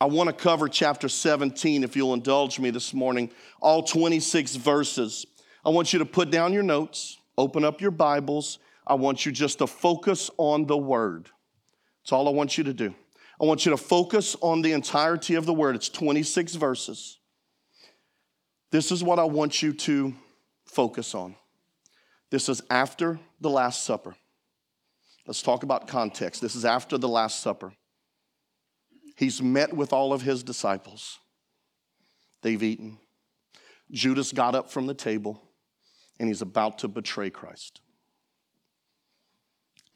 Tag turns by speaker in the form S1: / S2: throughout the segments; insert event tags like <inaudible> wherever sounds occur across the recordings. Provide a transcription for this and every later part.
S1: I want to cover chapter 17, if you'll indulge me this morning, all 26 verses. I want you to put down your notes, open up your Bibles. I want you just to focus on the Word. That's all I want you to do. I want you to focus on the entirety of the Word. It's 26 verses. This is what I want you to focus on. This is after the Last Supper. Let's talk about context. This is after the Last Supper. He's met with all of his disciples. They've eaten. Judas got up from the table and he's about to betray Christ.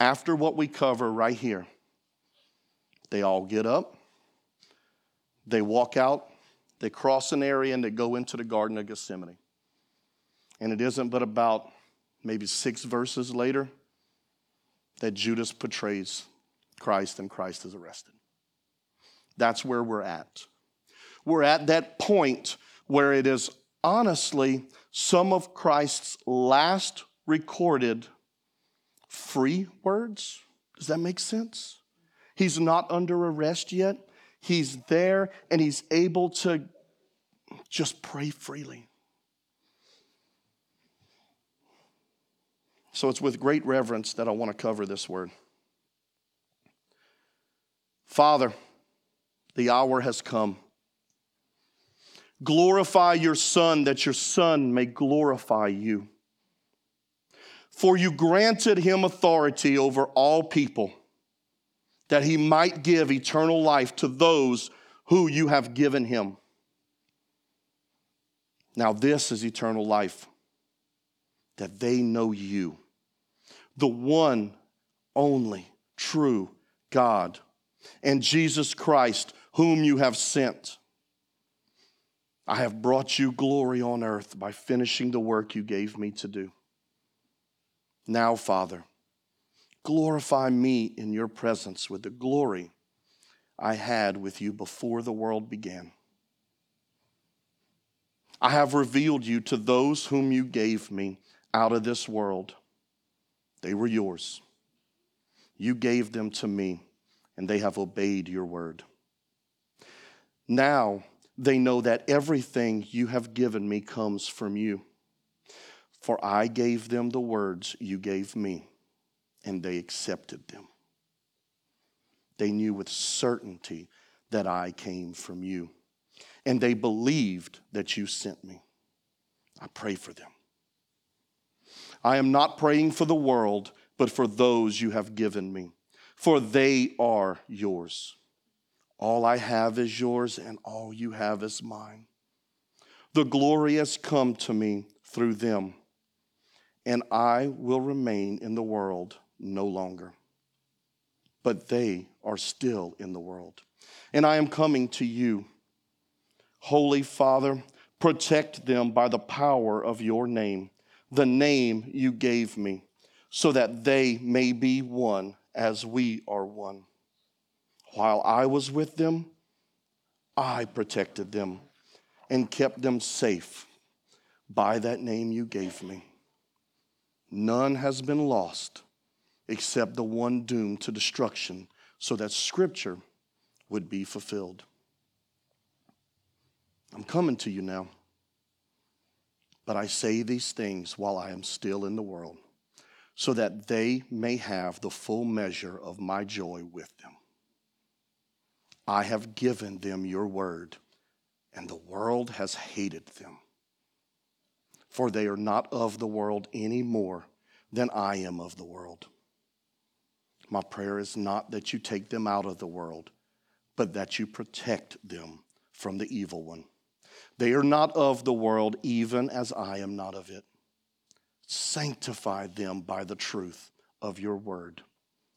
S1: After what we cover right here, they all get up, they walk out, they cross an area, and they go into the Garden of Gethsemane. And it isn't but about maybe six verses later that Judas betrays Christ and Christ is arrested. That's where we're at. We're at that point where it is honestly some of Christ's last recorded free words. Does that make sense? He's not under arrest yet. He's there and he's able to just pray freely. So it's with great reverence that I want to cover this word. Father, the hour has come. Glorify your Son, that your Son may glorify you. For you granted him authority over all people, that he might give eternal life to those who you have given him. Now, this is eternal life, that they know you, the one only true God, and Jesus Christ whom you have sent. I have brought you glory on earth by finishing the work you gave me to do. Now, Father, glorify me in your presence with the glory I had with you before the world began. I have revealed you to those whom you gave me out of this world. They were yours. You gave them to me, and they have obeyed your word. Now they know that everything you have given me comes from you. For I gave them the words you gave me, and they accepted them. They knew with certainty that I came from you, and they believed that you sent me. I pray for them. I am not praying for the world, but for those you have given me, for they are yours. All I have is yours, and all you have is mine. The glory has come to me through them, and I will remain in the world no longer. But they are still in the world, and I am coming to you. Holy Father, protect them by the power of your name, the name you gave me, so that they may be one as we are one. While I was with them, I protected them and kept them safe by that name you gave me. None has been lost except the one doomed to destruction, so that scripture would be fulfilled. I'm coming to you now, but I say these things while I am still in the world, so that they may have the full measure of my joy with them. I have given them your word, and the world has hated them. For they are not of the world any more than I am of the world. My prayer is not that you take them out of the world, but that you protect them from the evil one. They are not of the world, even as I am not of it. Sanctify them by the truth of your word.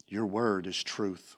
S1: Your word is truth.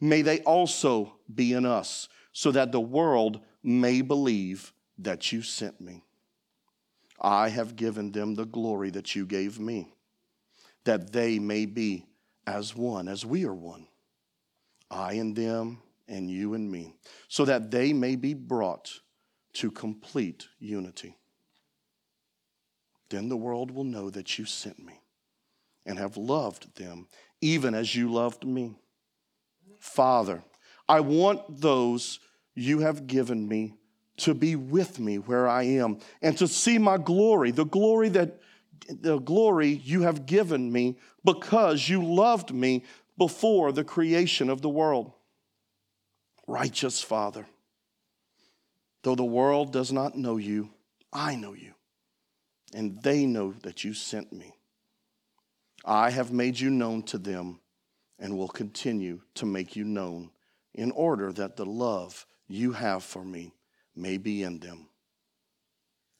S1: may they also be in us, so that the world may believe that you sent me. I have given them the glory that you gave me, that they may be as one, as we are one. I and them, and you and me, so that they may be brought to complete unity. Then the world will know that you sent me and have loved them, even as you loved me. Father, I want those you have given me to be with me where I am and to see my glory, the glory that the glory you have given me because you loved me before the creation of the world. Righteous Father, though the world does not know you, I know you, and they know that you sent me. I have made you known to them and will continue to make you known in order that the love you have for me may be in them,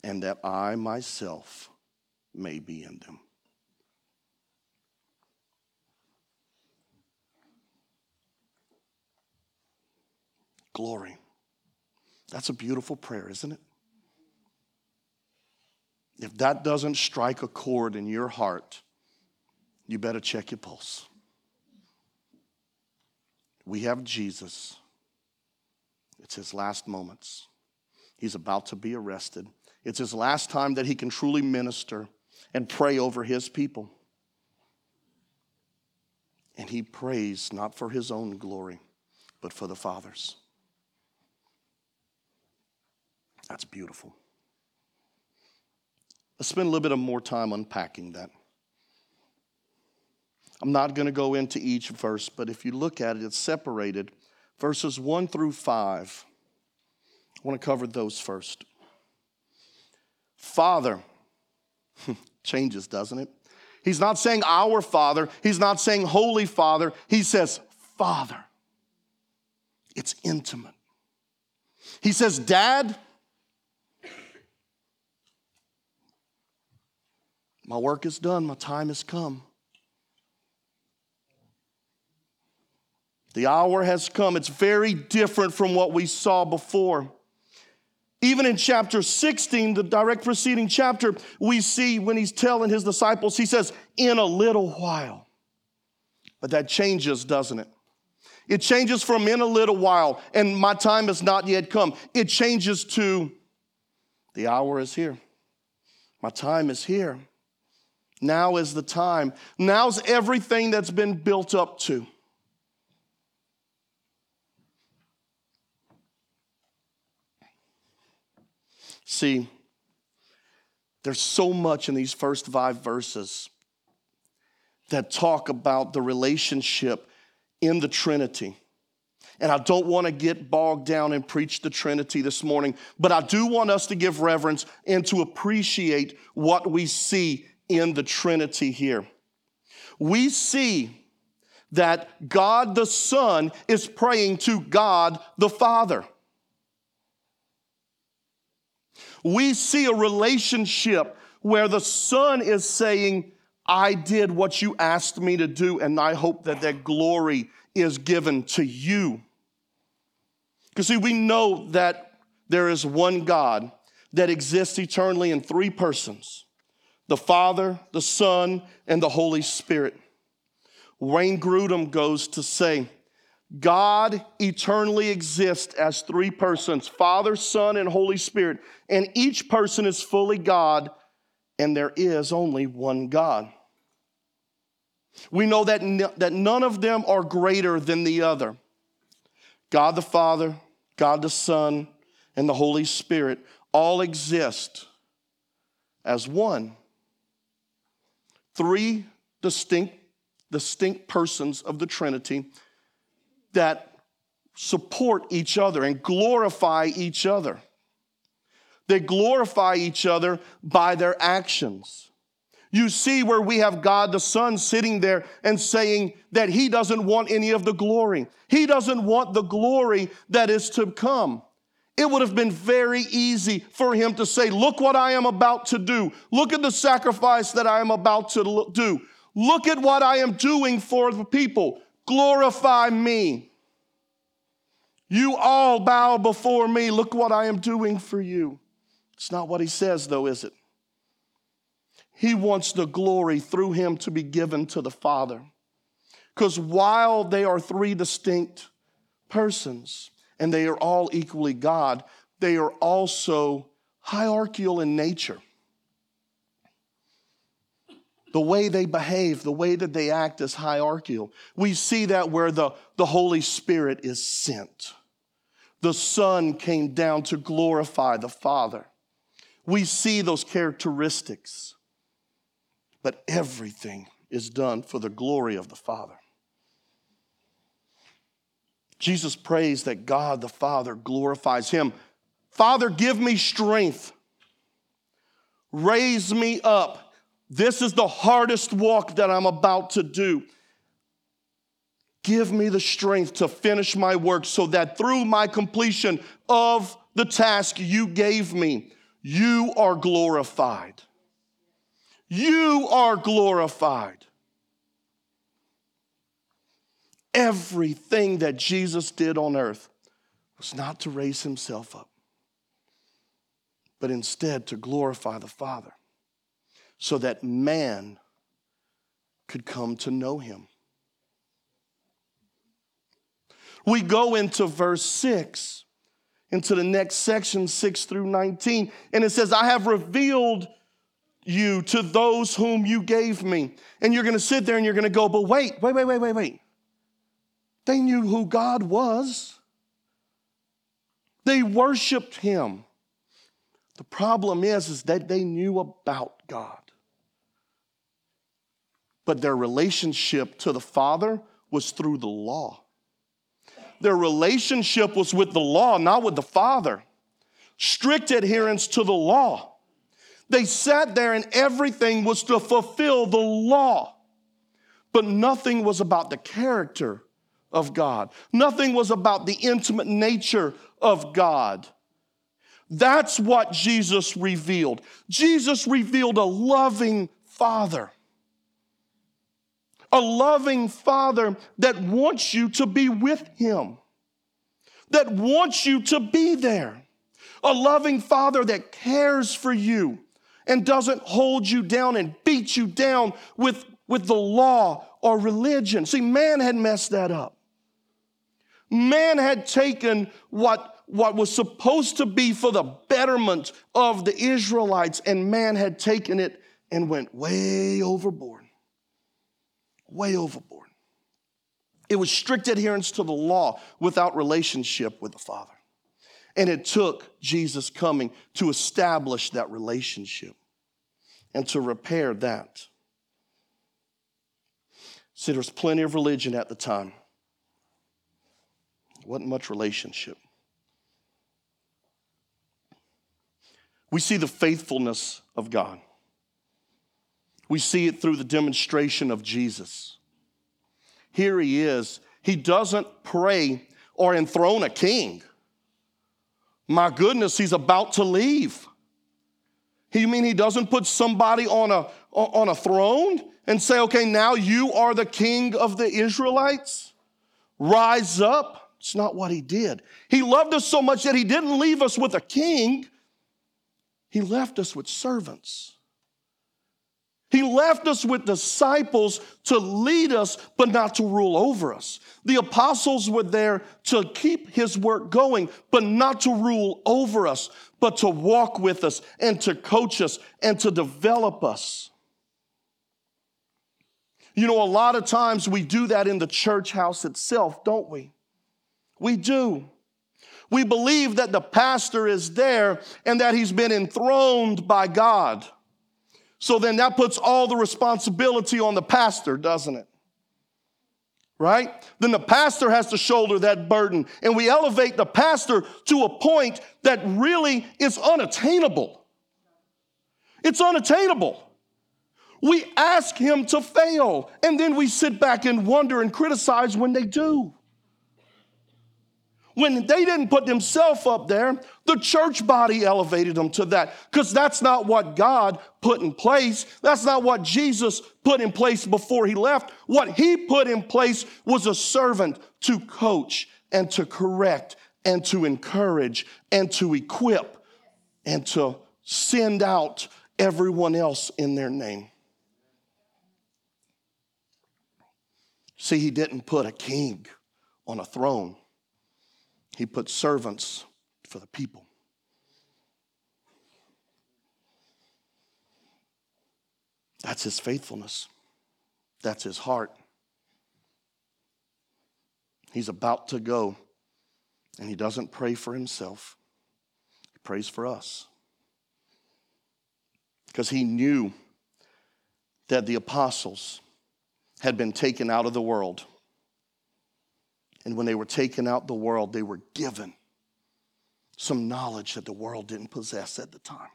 S1: and that I myself may be in them. Glory. That's a beautiful prayer, isn't it? If that doesn't strike a chord in your heart, you better check your pulse. We have Jesus. It's his last moments. He's about to be arrested. It's his last time that he can truly minister and pray over his people. And he prays not for his own glory, but for the Father's. That's beautiful. Let's spend a little bit of more time unpacking that. I'm not going to go into each verse, but if you look at it, it's separated. Verses 1 through 5. I want to cover those first. Father <laughs> changes, doesn't it? He's not saying our Father, he's not saying Holy Father, he says Father. It's intimate. He says, Dad, my work is done, my time has come. The hour has come. It's very different from what we saw before. Even in chapter 16, the direct preceding chapter, we see when he's telling his disciples, he says, in a little while. But that changes, doesn't it? It changes from in a little while, and my time has not yet come. It changes to the hour is here. My time is here. Now is the time. Now's everything that's been built up to. See, there's so much in these first five verses that talk about the relationship in the Trinity. And I don't want to get bogged down and preach the Trinity this morning, but I do want us to give reverence and to appreciate what we see in the Trinity here. We see that God the Son is praying to God the Father we see a relationship where the son is saying, I did what you asked me to do, and I hope that that glory is given to you. Because, see, we know that there is one God that exists eternally in three persons the Father, the Son, and the Holy Spirit. Wayne Grudem goes to say, God eternally exists as three persons Father, Son, and Holy Spirit. And each person is fully God, and there is only one God. We know that, n- that none of them are greater than the other. God the Father, God the Son, and the Holy Spirit all exist as one. Three distinct, distinct persons of the Trinity that support each other and glorify each other. They glorify each other by their actions. You see where we have God the Son sitting there and saying that He doesn't want any of the glory. He doesn't want the glory that is to come. It would have been very easy for Him to say, Look what I am about to do. Look at the sacrifice that I am about to do. Look at what I am doing for the people glorify me. You all bow before me. Look what I am doing for you. It's not what he says, though, is it? He wants the glory through him to be given to the Father. Because while they are three distinct persons and they are all equally God, they are also hierarchical in nature. The way they behave, the way that they act is hierarchical. We see that where the, the Holy Spirit is sent. The Son came down to glorify the Father. We see those characteristics, but everything is done for the glory of the Father. Jesus prays that God the Father glorifies him. Father, give me strength. Raise me up. This is the hardest walk that I'm about to do. Give me the strength to finish my work so that through my completion of the task you gave me, you are glorified. You are glorified. Everything that Jesus did on earth was not to raise himself up, but instead to glorify the Father so that man could come to know him. We go into verse 6, into the next section, 6 through 19, and it says, I have revealed you to those whom you gave me. And you're to sit there and you're to go, but wait, wait, wait, wait, wait, wait. They knew who God was, they worshiped him. The problem is, is that they knew about God. But their relationship to the Father was through the law. Their relationship was with the law, not with the Father. Strict adherence to the law. They sat there and everything was to fulfill the law, but nothing was about the character of God. Nothing was about the intimate nature of God. That's what Jesus revealed. Jesus revealed a loving Father. A loving Father that wants you to be with Him, that wants you to be there. A loving Father that cares for you and doesn't hold you down and beat you down with, with the law or religion. See, man had messed that up. Man had taken what, what was supposed to be for the betterment of the Israelites, and man had taken it and went way overboard. Way overboard. It was strict adherence to the law without relationship with the Father. And it took Jesus coming to establish that relationship and to repair that. See, there was plenty of religion at the time wasn't much relationship. We see the faithfulness of God. We see it through the demonstration of Jesus. Here he is. He doesn't pray or enthrone a king. My goodness, he's about to leave. You mean he doesn't put somebody on a, on a throne and say, okay, now you are the king of the Israelites? Rise up. It's not what he did. He loved us so much that he didn't leave us with a king, he left us with servants. He left us with disciples to lead us, but not to rule over us. The apostles were there to keep his work going, but not to rule over us, but to walk with us and to coach us and to develop us. You know, a lot of times we do that in the church house itself, don't we? We do. We believe that the pastor is there and that he's been enthroned by God. So then that puts all the responsibility on the pastor, doesn't it? Right? Then the pastor has to shoulder that burden. And we elevate the pastor to a point that really is unattainable. It's unattainable. We ask him to fail, and then we sit back and wonder and criticize when they do. When they didn't put themselves up there, the church body elevated them to that because that's not what God put in place. That's not what Jesus put in place before he left. What he put in place was a servant to coach and to correct and to encourage and to equip and to send out everyone else in their name. See, he didn't put a king on a throne, he put servants for the people. That's his faithfulness. That's his heart. He's about to go, and he doesn't pray for himself, he prays for us. Because he knew that the apostles had been taken out of the world. And when they were taken out the world, they were given some knowledge that the world didn't possess at the time.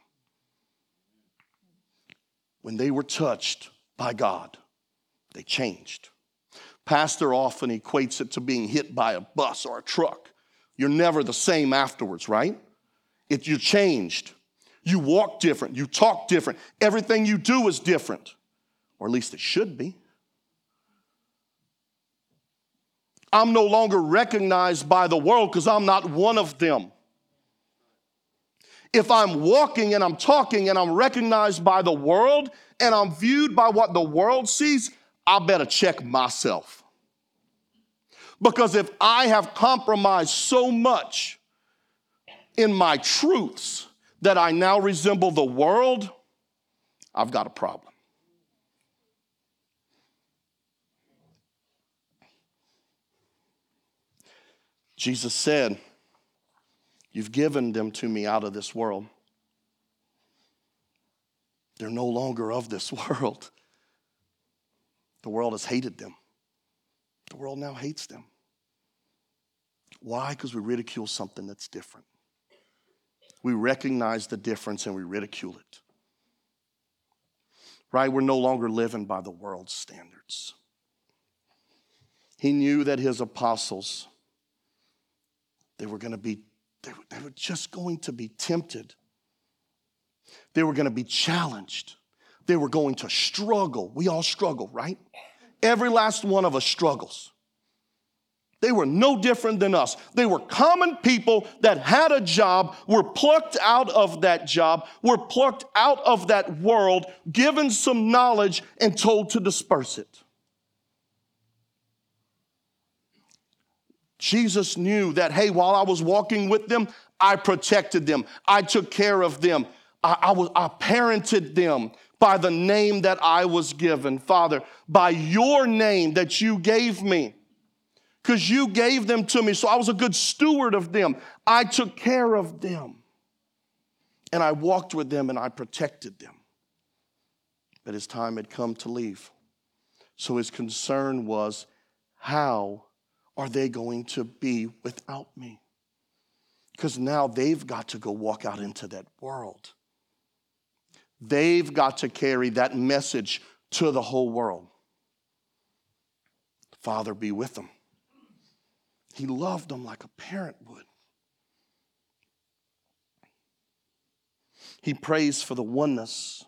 S1: When they were touched by God, they changed. Pastor often equates it to being hit by a bus or a truck. You're never the same afterwards, right? It, you changed. You walk different. You talk different. Everything you do is different, or at least it should be. I'm no longer recognized by the world because I'm not one of them. If I'm walking and I'm talking and I'm recognized by the world and I'm viewed by what the world sees, I better check myself. Because if I have compromised so much in my truths that I now resemble the world, I've got a problem. Jesus said, You've given them to me out of this world. They're no longer of this <laughs> world. The world has hated them. The world now hates them. Why? Because we ridicule something that's different. We recognize the difference and we ridicule it. Right? We're no longer living by the world's standards. He knew that his apostles, they were going to be, they were, they were just going to be tempted. They were going to be challenged. They were going to struggle. We all struggle, right? Every last one of us struggles. They were no different than us. They were common people that had a job, were plucked out of that job, were plucked out of that world, given some knowledge, and told to disperse it. Jesus knew that, hey, while I was walking with them, I protected them, I took care of them, I, I, was, I parented them by the name that I was given. Father, by your name that you gave me, because you gave them to me, so I was a good steward of them. I took care of them. And I walked with them and I protected them. But his time had come to leave. So his concern was how are they going to be without me? Because now they've got to go walk out into that world. They've got to carry that message to the whole world. Father, be with them. He loved them like a parent would. He prays for the oneness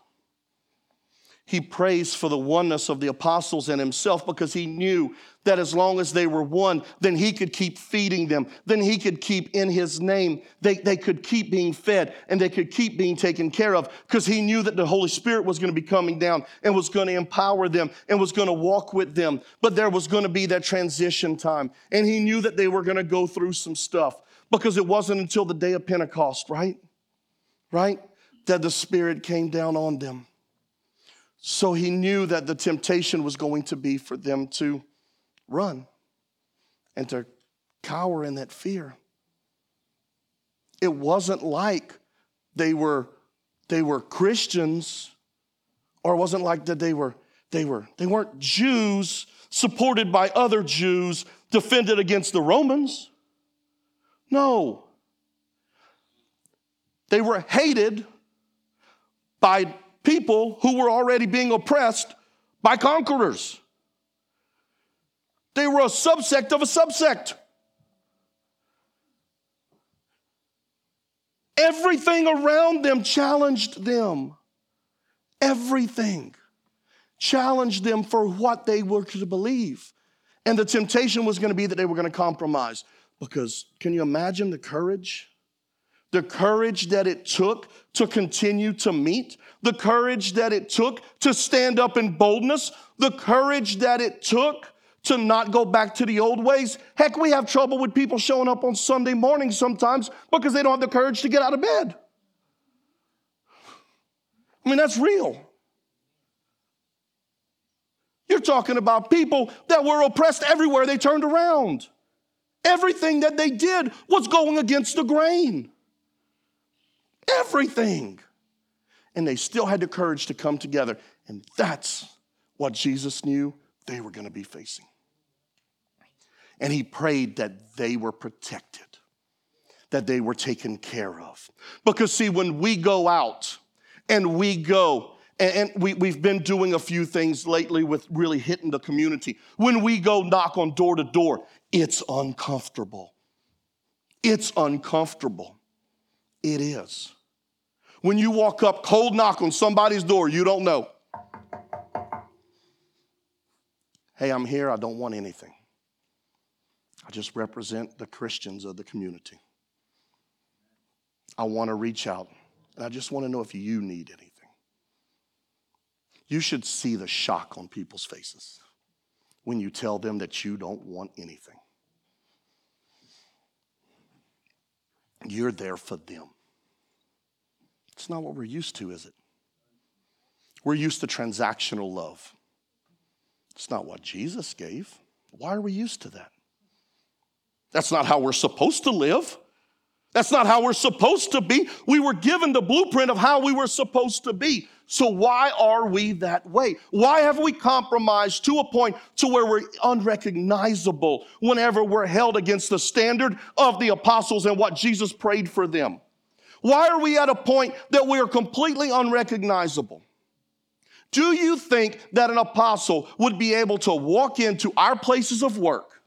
S1: he prays for the oneness of the apostles and himself because he knew that as long as they were one, then he could keep feeding them. Then he could keep in his name, they, they could keep being fed and they could keep being taken care of because he knew that the Holy Spirit was going to be coming down and was going to empower them and was going to walk with them. But there was going to be that transition time. And he knew that they were going to go through some stuff because it wasn't until the day of Pentecost, right? Right? That the Spirit came down on them. So he knew that the temptation was going to be for them to run and to cower in that fear. It wasn't like they were, they were Christians, or it wasn't like that they were, they were, they weren't Jews supported by other Jews defended against the Romans. No. They were hated by people who were already being oppressed by conquerors. They were a subsect of a subsect. Everything around them challenged them. Everything challenged them for what they were to believe. And the temptation was going to be that they were going to compromise. Because can you imagine the courage? The courage that it took to continue to meet, the courage that it took to stand up in boldness, the courage that it took to not go back to the old ways. Heck, we have trouble with people showing up on Sunday morning sometimes because they don't have the courage to get out of bed. I mean, that's real. You're talking about people that were oppressed everywhere they turned around. Everything that they did was going against the grain. Everything. And they still had the courage to come together. And that's what Jesus knew they were going to be facing. And he prayed that they were protected, that they were taken care of. Because, see, when we go out and we go, and, we, we've been doing a few things lately with really hitting the community. When we go knock on door to door, it's uncomfortable. It's uncomfortable. It is. When you walk up, cold knock on somebody's door you don't know. Hey, I'm here. I don't want anything. I just represent the Christians of the community. I want to reach out, and I just want to know if you need anything. You should see the shock on people's faces when you tell them that you don't want anything. You're there for them. It's not what we're used to, is it? We're used to transactional love. It's not what Jesus gave. Why are we used to that? That's not how we're supposed to live. That's not how we're supposed to be. We were given the blueprint of how we were supposed to be. So why are we that way? Why have we compromised to a point to where we're unrecognizable whenever we're held against the standard of the apostles and what Jesus prayed for them? Why are we at a point that we are completely unrecognizable? Do you think that an apostle would be able to walk into our places of work?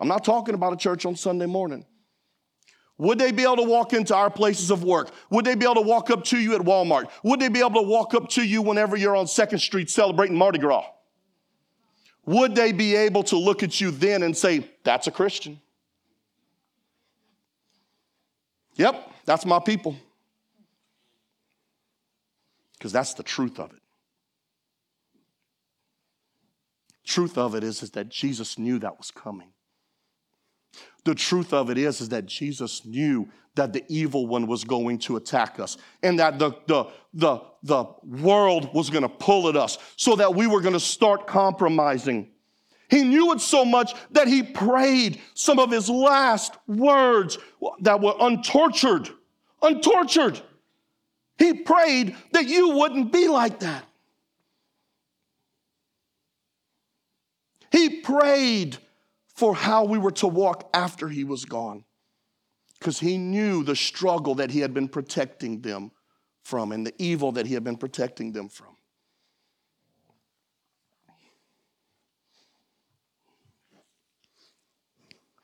S1: I'm not talking about a church on Sunday morning. Would they be able to walk into our places of work? Would they be able to walk up to you at Walmart? Would they be able to walk up to you whenever you're on Second Street celebrating Mardi Gras? Would they be able to look at you then and say, That's a Christian? Yep, that's my people. Because that's the truth of it. Truth of it is, is that Jesus knew that was coming. The truth of it is, is that Jesus knew that the evil one was going to attack us and that the, the, the, the world was going to pull at us so that we were going to start compromising. He knew it so much that he prayed some of his last words that were untortured, untortured. He prayed that you wouldn't be like that. He prayed for how we were to walk after he was gone. Because he knew the struggle that he had been protecting them from and the evil that he had been protecting them from.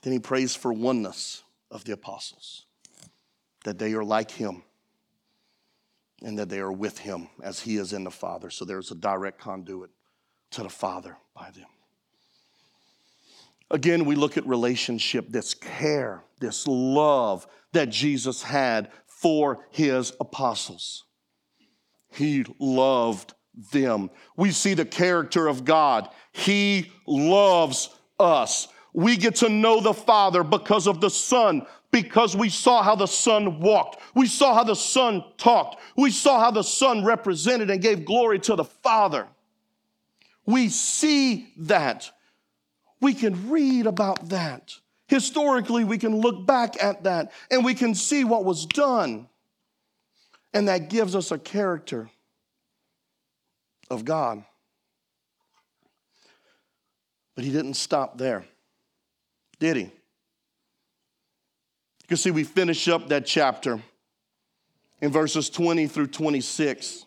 S1: Then he prays for oneness of the apostles, that they are like him and that they are with him as he is in the Father. So there's a direct conduit to the Father by them. Again, we look at relationship, this care, this love that Jesus had for his apostles. He loved them. We see the character of God. He loves us. We get to know the Father because of the Son, because we saw how the Son walked. We saw how the Son talked. We saw how the Son represented and gave glory to the Father. We see that. We can read about that. Historically, we can look back at that and we can see what was done. And that gives us a character of God. But he didn't stop there, did he? You can see we finish up that chapter in verses 20 through 26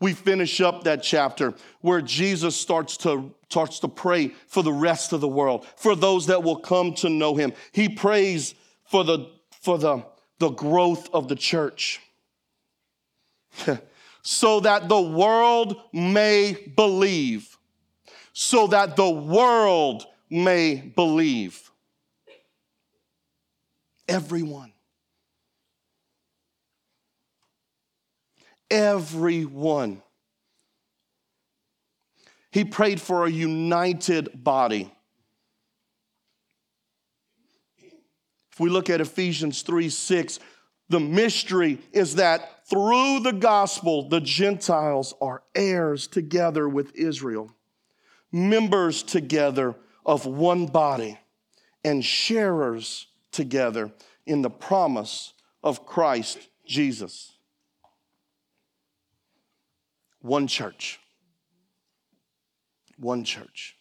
S1: we finish up that chapter where Jesus starts to, starts to pray for the rest of the world, for those that will come to know him. He prays for the, for the, the growth of the church. <laughs> so that the world may believe. So that the world may believe. Everyone. Everyone. He prayed for a united body. If we look at Ephesians 3 6, the mystery is that through the gospel, the Gentiles are heirs together with Israel, members together of one body, and sharers together in the promise of Christ Jesus. One church. One church.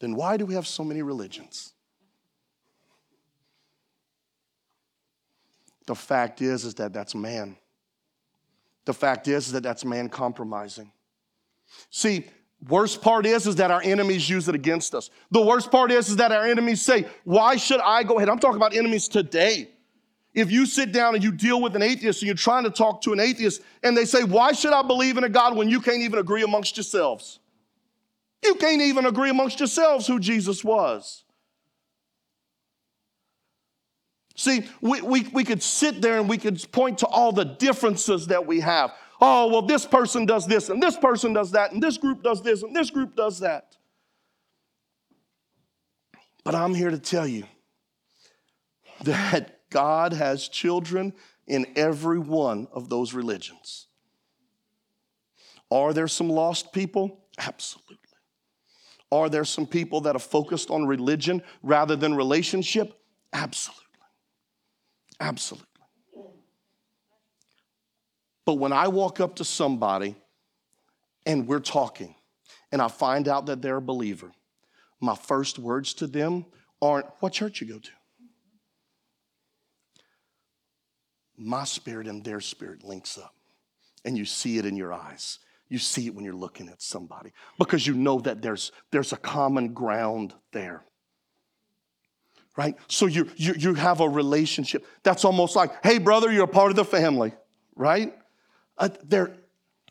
S1: Then why do we have so many religions? The fact is, is that that's man. The fact is, is that that's man compromising. See, worst part is, is that our enemies use it against us. The worst part is, is that our enemies say, why should I go ahead? I'm talking about enemies today. If you sit down and you deal with an atheist and you're trying to talk to an atheist and they say, why should I believe in a God when you can't even agree amongst yourselves? You can't even agree amongst yourselves who Jesus was. See, we, we, we could sit there and we could point to all the differences that we have. Oh, well, this person does this, and this person does that, and this group does this, and this group does that. But I'm here to tell you that God has children in every one of those religions. Are there some lost people? Absolutely. Are there some people that are focused on religion rather than relationship? Absolutely. Absolutely. But when I walk up to somebody and we're talking and I find out that they're a believer, my first words to them aren't, What church you go to? My spirit and their spirit links up, and you see it in your eyes. You see it when you're looking at somebody because you know that there's, there's a common ground there right? So you, you, you have a relationship. That's almost like, hey, brother, you're a part of the family, right? Uh,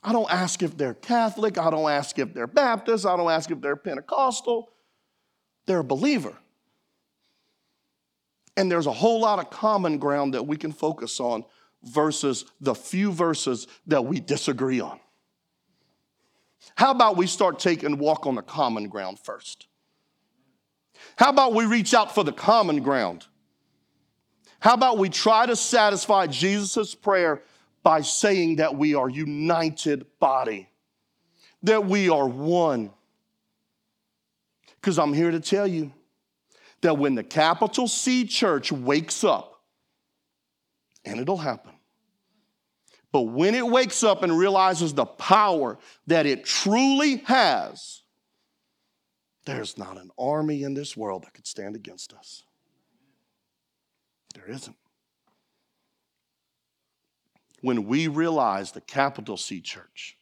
S1: I don't ask if they're Catholic. I don't ask if they're Baptist. I don't ask if they're Pentecostal. They're a believer. And there's a whole lot of common ground that we can focus on versus the few verses that we disagree on. How about we start taking walk on the common ground first? How about we reach out for the common ground? How about we try to satisfy Jesus' prayer by saying that we are united body, that we are one? Because I'm here to tell you that when the capital C church wakes up, and it'll happen, but when it wakes up and realizes the power that it truly has, there's not an army in this world that could stand against us. There isn't. When we realize the capital C church,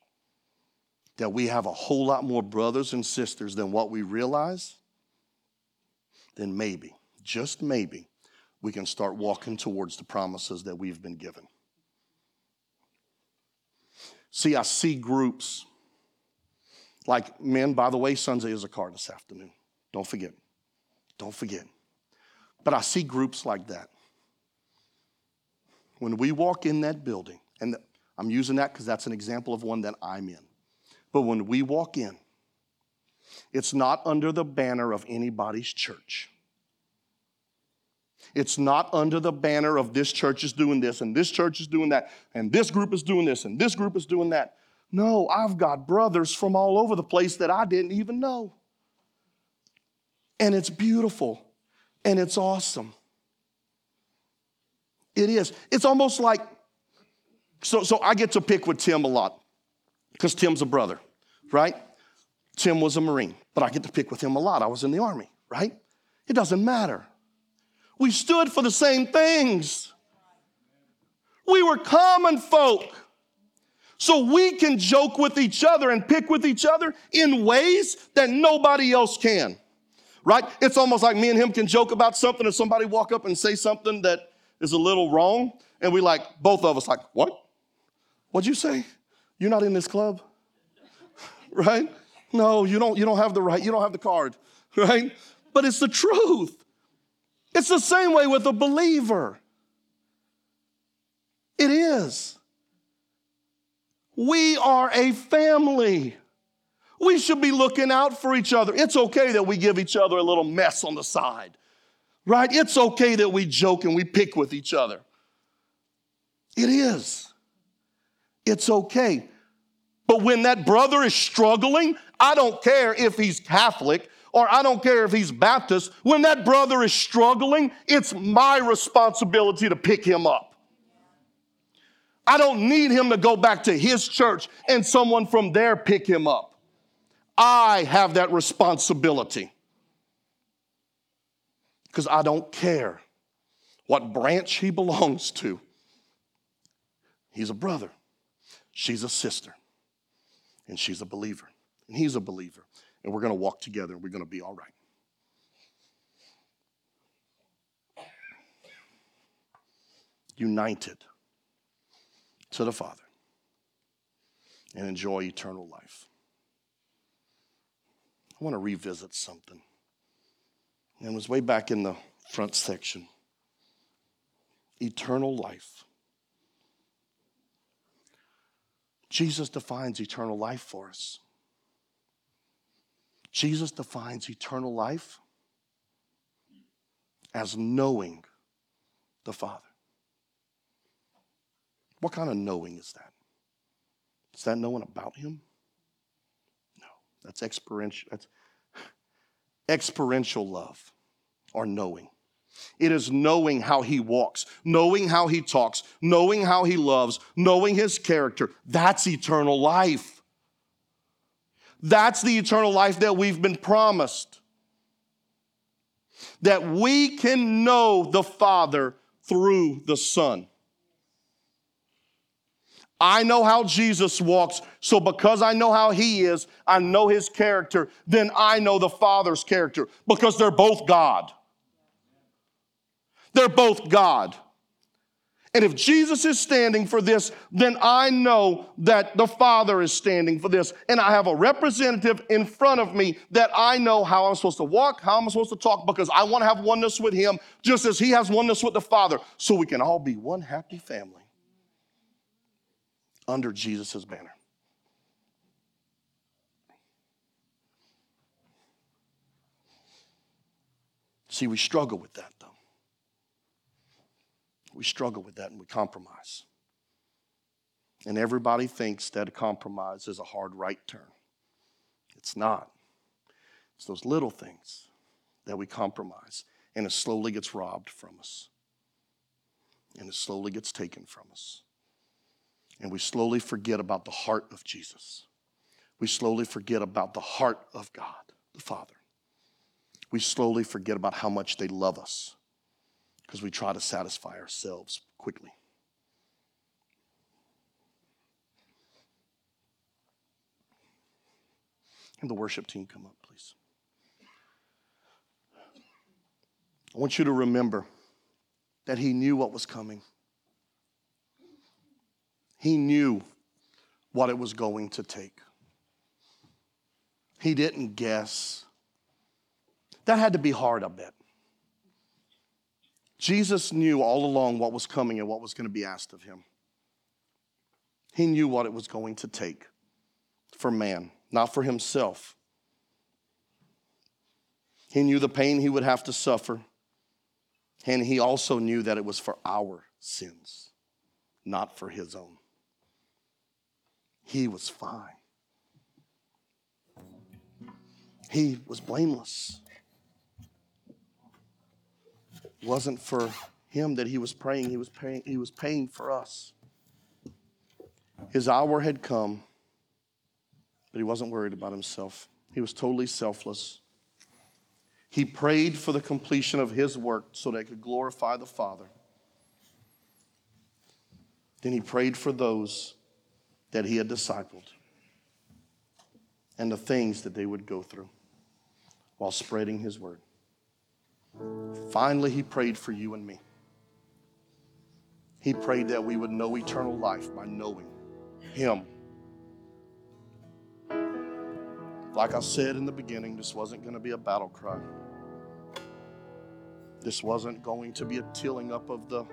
S1: that we have a whole lot more brothers and sisters than what we realize, then maybe, just maybe, we can start walking towards the promises that we've been given. See, I see groups like, men, by the way, Sunday is a car this afternoon. Don't forget. Don't forget. But I see groups like that. When we walk in that building, and I'm using that because that's an example of one that I'm in. But when we walk in, it's not under the banner of anybody's church. It's not under the banner of this church is doing this and this church is doing that and this group is doing this and this group is doing that. No, I've got brothers from all over the place that I didn't even know. And it's beautiful and it's awesome. It is. It's almost like, so, so I get to pick with Tim a lot because Tim's a brother, right? Tim was a Marine, but I get to pick with him a lot. I was in the Army, right? It doesn't matter. We stood for the same things. We were common folk. So we can joke with each other and pick with each other in ways that nobody else can. Right? It's almost like me and him can joke about something and somebody walk up and say something that is a little wrong. And we like, both of us like, what? What'd you say? You're not in this club? <laughs> right? No, you don't, you don't have the right, you don't have the card, <laughs> right? But it's the truth. It's the same way with a believer. It is. We are a family. We should be looking out for each other. It's okay that we give each other a little mess on the side, right? It's okay that we joke and we pick with each other. It is. It's okay. But when that brother is struggling, I don't care if he's Catholic or I don't care if he's Baptist. When that brother is struggling, it's my responsibility to pick him up. I don't need him to go back to his church and someone from there pick him up. I have that responsibility because I don't care what branch he belongs to. He's a brother, she's a sister, and she's a believer, and he's a believer. And we're going to walk together and we're going to be all right. United to the Father and enjoy eternal life. I want to revisit something. And was way back in the front section. Eternal life. Jesus defines eternal life for us. Jesus defines eternal life as knowing the Father. What kind of knowing is that? Is that knowing about Him? No, that's experiential, that's <laughs> experiential love or knowing. It is knowing how he walks, knowing how he talks, knowing how he loves, knowing his character. That's eternal life. That's the eternal life that we've been promised. That we can know the Father through the Son. I know how Jesus walks, so because I know how he is, I know his character, then I know the Father's character because they're both God. They're both God. And if Jesus is standing for this, then I know that the Father is standing for this. And I have a representative in front of me that I know how I'm supposed to walk, how I'm supposed to talk, because I want to have oneness with Him, just as He has oneness with the Father, so we can all be one happy family under Jesus' banner. See, we struggle with that. We struggle with that and we compromise. And everybody thinks that a compromise is a hard right turn. It's not. It's those little things that we compromise, and it slowly gets robbed from us, and it slowly gets taken from us. And we slowly forget about the heart of Jesus. We slowly forget about the heart of God, the Father. We slowly forget about how much they love us because we try to satisfy ourselves quickly. And the worship team come up, please. I want you to remember that he knew what was coming. He knew what it was going to take. He didn't guess. That had to be hard, I bet. Jesus knew all along what was coming and what was going to be asked of him. He knew what it was going to take for man, not for himself. He knew the pain he would have to suffer, and he also knew that it was for our sins, not for his own he was fine. He was blameless. It wasn't for him that he was praying, he was paying, he was paying for us. His hour had come, but he wasn't worried about himself. He was totally selfless. He prayed for the completion of his work so that it could glorify the Father. Then he prayed for those that he had discipled and the things that they would go through while spreading his word. Finally, he prayed for you and me. He prayed that we would know eternal life by knowing him. Like I said in the beginning, this wasn't going to be a battle cry. This wasn't going to be a tilling up of the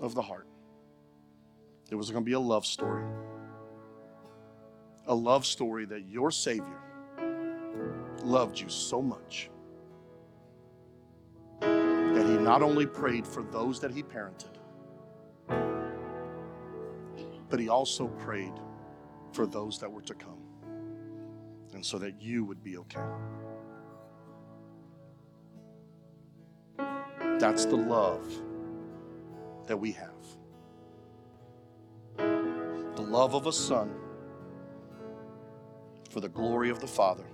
S1: of the heart. It was going to be a love story. A love story that your Savior loved you so much not only prayed for those that he parented, but he also prayed for those that were to come. And so that you would be okay. That's the love that we have. The love of a son for the glory of the Father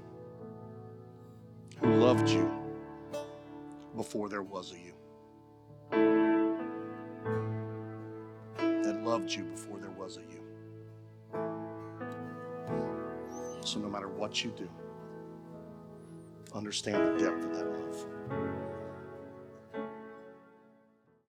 S1: who loved you before there was a you. Loved you before there was a you. So no matter what you do, understand the depth of that love.